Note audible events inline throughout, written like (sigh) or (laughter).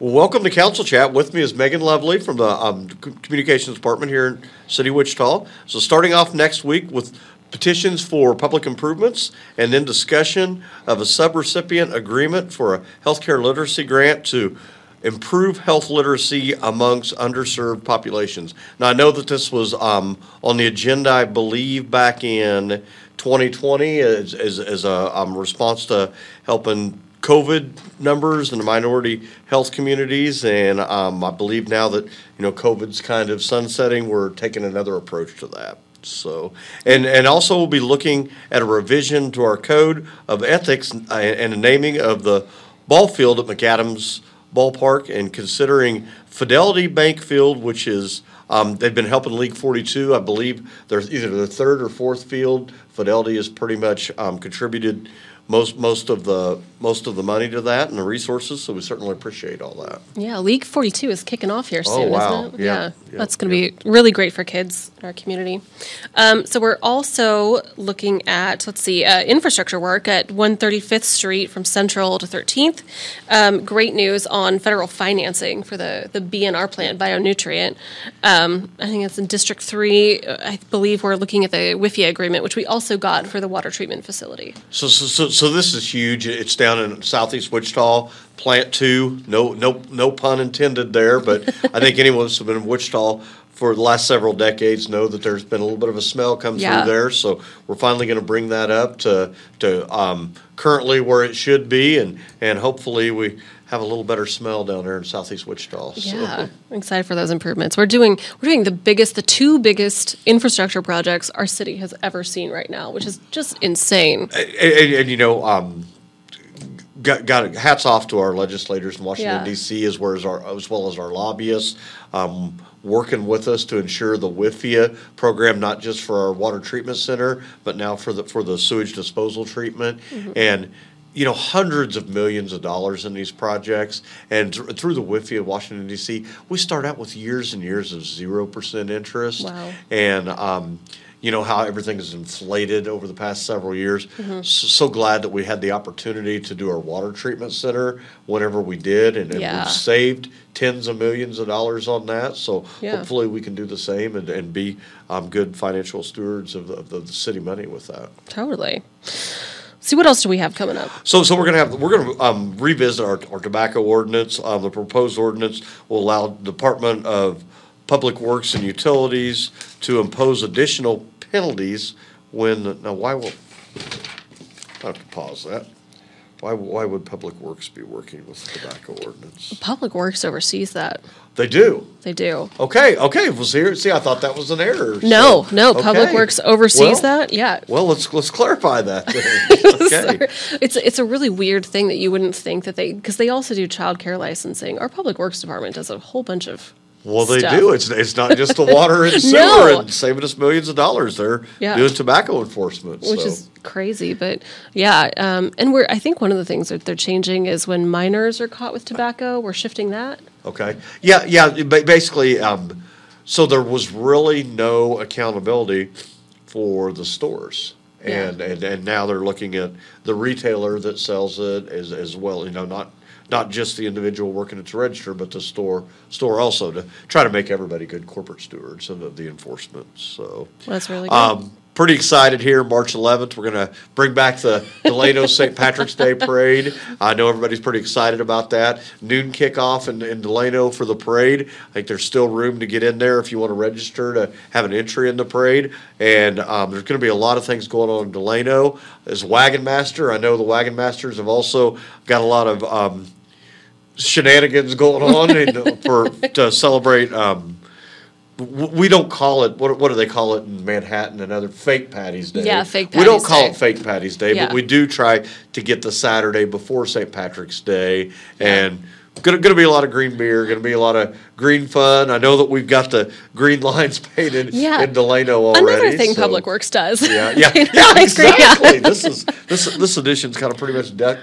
Well, welcome to Council Chat. With me is Megan Lovely from the um, Communications Department here in City of Wichita. So starting off next week with petitions for public improvements and then discussion of a subrecipient agreement for a healthcare literacy grant to improve health literacy amongst underserved populations. Now, I know that this was um, on the agenda, I believe, back in 2020 as, as, as a um, response to helping COVID numbers in the minority health communities. And um, I believe now that, you know, COVID's kind of sunsetting, we're taking another approach to that. So, and, and also we'll be looking at a revision to our code of ethics uh, and the naming of the ball field at McAdams Ballpark and considering Fidelity Bank Field, which is, um, they've been helping League 42. I believe they're either the third or fourth field. Fidelity has pretty much um, contributed most, most of the, most of the money to that and the resources, so we certainly appreciate all that. Yeah, League 42 is kicking off here Oh, soon, wow. isn't it? Yeah, yeah, that's going to be really great for kids in our community. Um, so we're also looking at, let's see, uh, infrastructure work at 135th Street from Central to 13th. Um, great news on federal financing for the, the BNR plant, Bionutrient. Um, I think it's in District 3. Uh, I believe we're looking at the WIFIA agreement, which we also got for the water treatment facility. So, so, so, so this is huge. It's down in southeast Wichita, Plant Two. No, no, no pun intended there. But (laughs) I think anyone that's been in Wichita for the last several decades know that there's been a little bit of a smell come Yeah. through there. So we're finally going to bring that up to to um, currently where it should be, and and hopefully we have a little better smell down there in southeast Wichita. So. Yeah, I'm excited for those improvements. We're doing we're doing the biggest, the two biggest infrastructure projects our city has ever seen right now, which is just insane. And, and, and, you know, um, got, got hats off to our legislators in Washington Yeah. D.C. as well as our as well as our lobbyists, um, working with us to ensure the WIFIA program, not just for our water treatment center, but now for the for the sewage disposal treatment and. You know, hundreds of millions of dollars in these projects, and thr- through the WIFIA of Washington D.C., we start out with years and years of zero percent interest. Wow. And um, you know how everything is inflated over the past several years. Mm-hmm. So, so glad that we had the opportunity to do our water treatment center whenever we did, and, and Yeah. we've saved tens of millions of dollars on that. So Yeah. hopefully we can do the same and, and be um, good financial stewards of the, of the city money with that. Totally. See what else do we have coming up? So, so we're gonna have, we're gonna um, revisit our, our tobacco ordinance. Um, the proposed ordinance will allow Department of Public Works and Utilities to impose additional penalties when, now why will, I have to pause that. Why, why would Public Works be working with the tobacco ordinance? Public Works oversees that. They do. They do. Okay, okay, well, see, see, I thought that was an error. No, so- no, Public. Works oversees Well- that. Yeah. Well, let's, let's clarify that. (laughs) Okay. It's it's a really weird thing that you wouldn't think that they because they also do child care licensing. Our public works department does a whole bunch of Well, they stuff. do. It's it's not just the (laughs) water and sewer No. and saving us millions of dollars. They're Yeah. doing tobacco enforcement. which so. is crazy. But yeah, um, and we're I think one of the things that they're changing is when minors are caught with tobacco, we're shifting that. okay. Yeah, yeah. Basically, um, so there was really no accountability for the stores. Yeah. And, and and now they're looking at the retailer that sells it as as well. You know, not not just the individual working at the register, but the store store also to try to make everybody good corporate stewards of the- the enforcement. So That's really good. Um, pretty excited here, March 11th. We're going to bring back the Delano St. Patrick's Day Parade. I know everybody's pretty excited about that. Noon kickoff in, in Delano for the parade. I think there's still room to get in there if you want to register to have an entry in the parade. And um, there's going to be a lot of things going on in Delano. As Wagon Master, I know the Wagon Masters have also got a lot of um, shenanigans going on (laughs) and for to celebrate. Um, we don't call it what, what do they call it in Manhattan and other fake Patty's Day. Yeah, fake We don't call Day. it fake Patty's Day, Yeah. but we do try to get the Saturday before St. Patrick's Day and. Gonna, gonna be a lot of green beer. Gonna be a lot of green fun. I know that we've got the green lines (laughs) painted Yeah. in Delano already. Another thing so- Public Works does. Yeah, (laughs) yeah, yeah, yeah. exactly. This is this this edition's kind of pretty much de-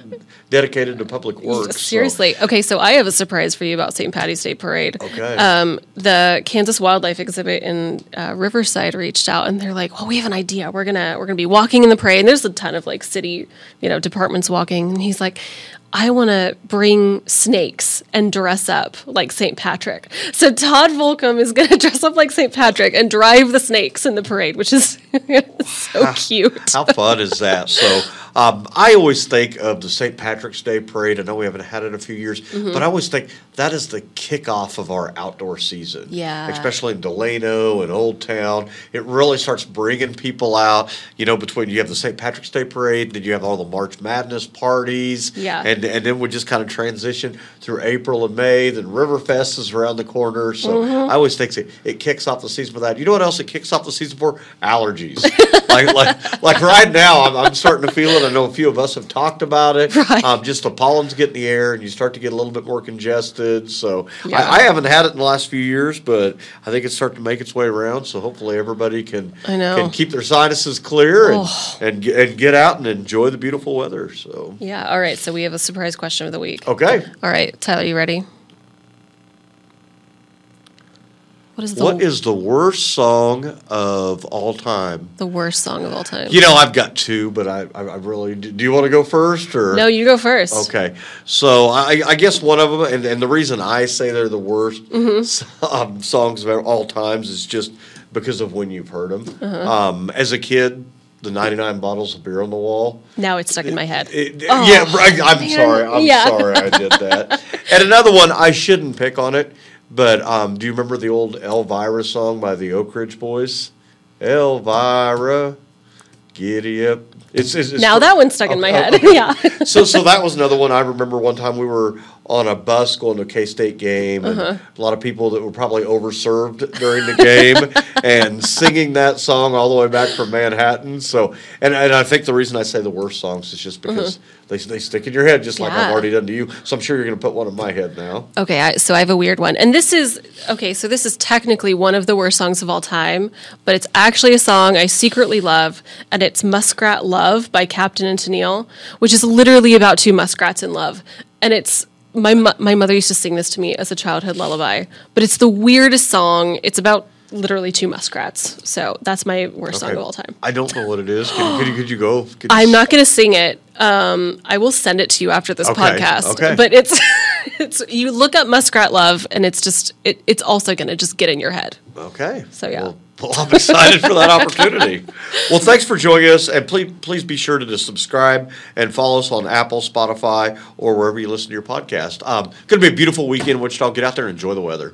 dedicated to public works. so- Seriously. Okay, so I have a surprise for you about St. Patty's Day Parade. Okay. Um, the Kansas Wildlife Exhibit in uh, Riverside reached out and they're like, "Well, we have an idea. We're gonna we're gonna be walking in the parade." And there's a ton of like city, you know, departments walking. And he's like, I want to bring snakes and dress up like St. Patrick. So Todd Volcom is going (laughs) to dress up like St. Patrick and drive the snakes in the parade, which is (laughs) so cute. How fun is that? (laughs) So um, I always think of the St. Patrick's Day parade. I know we haven't had it in a few years, Mm-hmm. but I always think that is the kickoff of our outdoor season. Yeah. Especially in Delano and Old Town. It really starts bringing people out. You know, between you have the St. Patrick's Day parade, then you have all the March Madness parties. Yeah. And, and then we just kind of transition through April and May. Then Riverfest is around the corner. So Mm-hmm. I always think it, it kicks off the season for that. You know what else it kicks off the season for? Allergies. (laughs) like, like, like right now, I'm, I'm starting to feel it. I know a few of us have talked about it. (laughs) Right. Um, just the pollen's get in the air, and you start to get a little bit more congested. So Yeah. I, I haven't had it in the last few years, but I think it's starting to make its way around. So hopefully everybody can I know. can keep their sinuses clear and Oh. and, get, and get out and enjoy the beautiful weather. So Yeah. All right. So we have a surprise question of the week. okay, All right, Tyler, you ready? What is the what is the worst song of all time? the worst song of all time? You know, I've got two, but I, I, I really do. You want to go first, or no, you go first. Okay, so I, I guess one of them, and, and the reason I say they're the worst Mm-hmm. (laughs) um, songs of all times is just because of when you've heard them. Uh-huh. Um, as a kid, the 99 bottles of beer on the wall. Now it's stuck in my head. It- Oh, yeah, I'm man. sorry. I'm Yeah. sorry I did that. (laughs) and another one, I shouldn't pick on it, but um, do you remember the old Elvira song by the Oak Ridge Boys? Elvira, giddy up. It's, it's, it's now that one's stuck in my Okay, head. okay. (laughs) yeah. so so that was another one I remember one time we were on a bus going to a K State game and Uh-huh. a lot of people that were probably overserved during the game (laughs) and singing that song all the way back from Manhattan. So and, and I think the reason I say the worst songs is just because they, they stick in your head just like I've Uh-huh. Already done to you. So I'm sure you're going to put one in my head now. Okay, I, so I have a weird one. And this is, okay, so this is technically one of the worst songs of all time, but it's actually a song I secretly love, and it's Muskrat Love by Captain and Tennille, which is literally about two muskrats in love. And it's, my, my mother used to sing this to me as a childhood lullaby, but it's the weirdest song. It's about literally two muskrats. So that's my worst song of all time. I don't know what it is. Could, you- could, you, could you go? Could I'm not going to sing it. Um, I will send it to you after this Okay, podcast. okay. But it's (laughs) (laughs) you look up Muskrat Love, and it's just it, it's also going to just get in your head. Okay. So, yeah. Well, well, I'm excited for that opportunity. (laughs) Well, thanks for joining us, and please please be sure to just subscribe and follow us on Apple, Spotify, or wherever you listen to your podcast. Um, going to be a beautiful weekend in Wichita. Get out there and enjoy the weather.